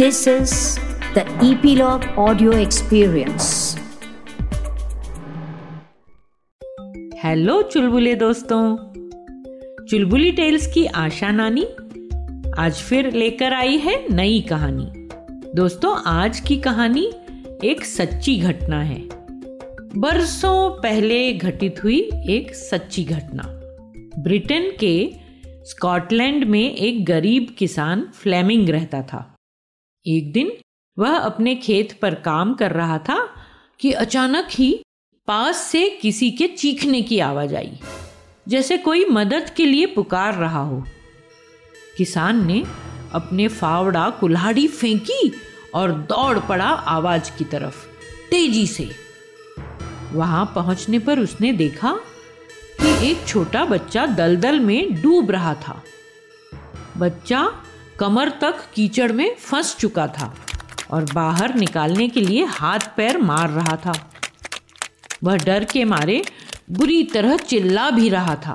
This is the Epilogue Audio Experience. Hello चुलबुले दोस्तों। चुलबुली tales की आशा नानी आज फिर लेकर आई है नई कहानी। दोस्तों, आज की कहानी एक सच्ची घटना है। बरसों पहले घटित हुई एक सच्ची घटना। ब्रिटेन के स्कॉटलैंड में एक गरीब किसान फ्लेमिंग रहता था। एक दिन वह अपने खेत पर काम कर रहा था कि अचानक ही पास से किसी के चीखने की आवाज़ आई, जैसे कोई मदद के लिए पुकार रहा हो। किसान ने अपने फावड़ा कुल्हाड़ी फेंकी और दौड़ पड़ा आवाज़ की तरफ़, तेज़ी से। वहाँ पहुँचने पर उसने देखा कि एक छोटा बच्चा दलदल में डूब रहा था। बच्चा कमर तक कीचड़ में फंस चुका था और बाहर निकालने के लिए हाथ पैर मार रहा था। वह डर के मारे बुरी तरह चिल्ला भी रहा था।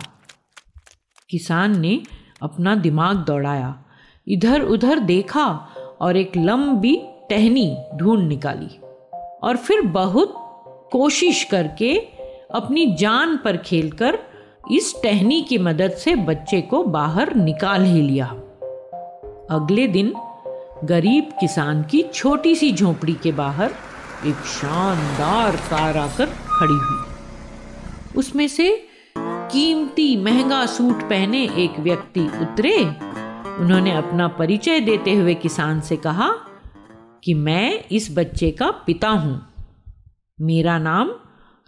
किसान ने अपना दिमाग दौड़ाया, इधर उधर देखा और एक लंबी टहनी ढूंढ निकाली और फिर बहुत कोशिश करके अपनी जान पर खेलकर इस टहनी की मदद से बच्चे को बाहर निकाल ही लिया। अगले दिन गरीब किसान की छोटी सी झोपड़ी के बाहर एक शानदार कार आकर खड़ी हुई। उसमें से कीमती महँगा सूट पहने एक व्यक्ति उतरे। उन्होंने अपना परिचय देते हुए किसान से कहा कि मैं इस बच्चे का पिता हूँ। मेरा नाम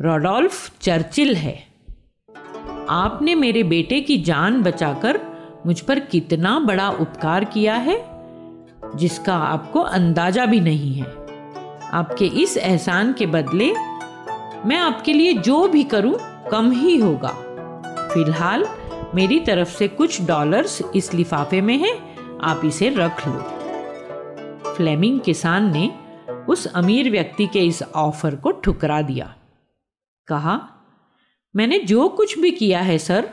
रोडोल्फ चर्चिल है। आपने मेरे बेटे की जान बचाकर मुझ पर कितना बड़ा उपकार किया है, जिसका आपको अंदाज़ा भी नहीं है। आपके इस एहसान के बदले मैं आपके लिए जो भी करूँ, कम ही होगा। फ़िलहाल, मेरी तरफ़ से कुछ डॉलर्स इस लिफाफे में है, आप इसे रख लो। फ्लेमिंग किसान ने उस अमीर व्यक्ति के इस ऑफ़र को ठुकरा दिया। कहा, मैंने जो कुछ भी किया है, सर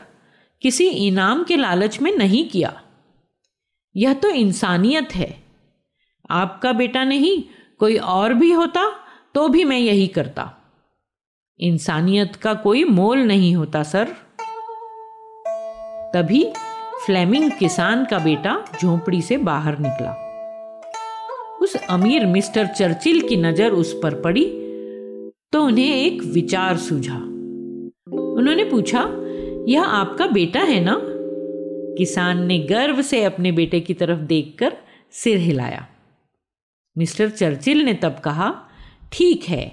किसी इनाम के लालच में नहीं किया। यह तो इंसानियत है। आपका बेटा नहीं, कोई और भी होता तो भी मैं यही करता। इंसानियत का कोई मोल नहीं होता, सर। तभी फ्लेमिंग किसान का बेटा झोपड़ी से बाहर निकला। उस अमीर मिस्टर चर्चिल की नज़र उस पर पड़ी तो उन्हें एक विचार सूझा। उन्होंने पूछा यह आपका बेटा है ना? किसान ने गर्व से अपने बेटे की तरफ़ देखकर सिर हिलाया। मिस्टर चर्चिल ने तब कहा, ठीक है,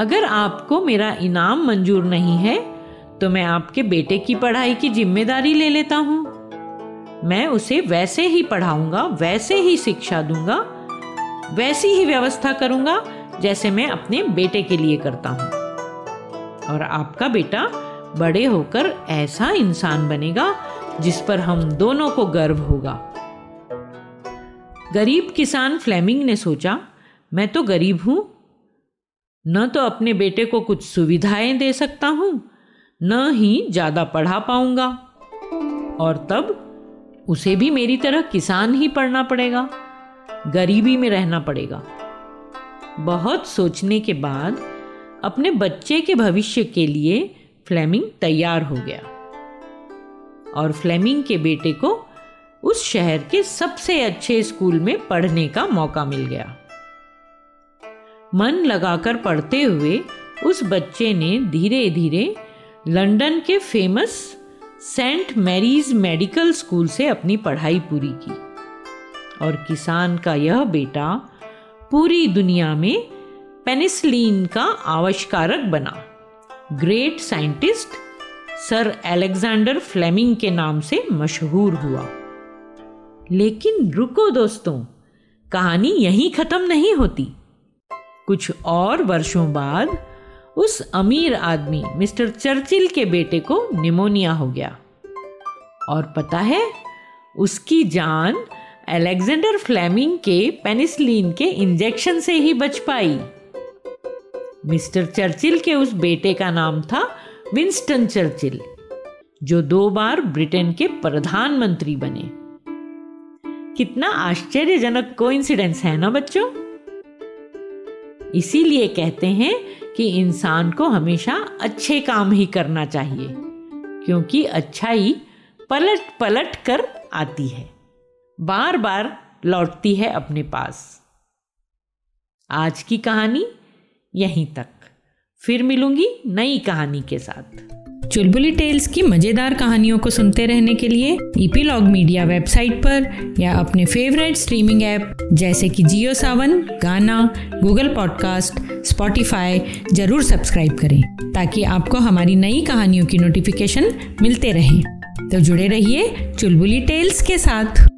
अगर आपको मेरा इनाम मंजूर नहीं है तो मैं आपके बेटे की पढ़ाई की ज़िम्मेदारी ले लेता हूँ। मैं उसे वैसे ही पढ़ाऊँगा, वैसे ही शिक्षा दूँगा, वैसी ही व्यवस्था करूँगा, जैसे मैं अपने बेटे के लिए करता हूँ। और आपका बेटा बड़े होकर ऐसा इंसान बनेगा जिस पर हम दोनों को गर्व होगा। गरीब किसान फ्लेमिंग ने सोचा, मैं तो गरीब हूँ। न तो अपने बेटे को कुछ सुविधाएँ दे सकता हूँ, न ही ज़्यादा पढ़ा पाऊँगा। और तब उसे भी मेरी तरह किसान ही पढ़ना पड़ेगा, गरीबी में रहना पड़ेगा। बहुत सोचने के बाद अपने बच्चे के भविष्य के लिए फ्लेमिंग तैयार हो गया। और फ्लेमिंग के बेटे को उस शहर के सबसे अच्छे स्कूल में पढ़ने का मौका मिल गया। मन लगाकर पढ़ते हुए उस बच्चे ने धीरे धीरे लंदन के famous Saint Mary's medical school से अपनी पढ़ाई पूरी की। और किसान का यह बेटा पूरी दुनिया में पेनिसिलिन का आविष्कारक बना। Great scientist sir Alexander Fleming के नाम से मशहूर हुआ। लेकिन रुको दोस्तों, कहानी यहीं खत्म नहीं होती। कुछ और वर्षों बाद उस अमीर आदमी मिस्टर चर्चिल के बेटे को निमोनिया हो गया। और पता है, उसकी जान अलेक्जेंडर फ्लेमिंग के पेनिसिलिन के इंजेक्शन से ही बच पाई। मिस्टर चर्चिल के उस बेटे का नाम था विंस्टन चर्चिल, जो दो बार ब्रिटेन के प्रधानमंत्री बने। कितना आश्चर्यजनक कोइंसिडेंस है ना बच्चों? इसीलिए कहते हैं कि इंसान को हमेशा अच्छे काम ही करना चाहिए, क्योंकि अच्छाई पलट पलट कर आती है, बार बार लौटती है अपने पास। आज की कहानी यहीं तक। फिर मिलूँगी नई कहानी के साथ। चुलबुली टेल्स की मज़ेदार कहानियों को सुनते रहने के लिए ईपीलॉग मीडिया वेबसाइट पर या अपने फेवरेट स्ट्रीमिंग ऐप जैसे कि Jio Saavn, Gaana, Google podcast, Spotify ज़रूर सब्सक्राइब करें ताकि आपको हमारी नई कहानियों की नोटिफिकेशन मिलते रहे। तो जुड़े रहिए चुलबुली टेल्स के साथ।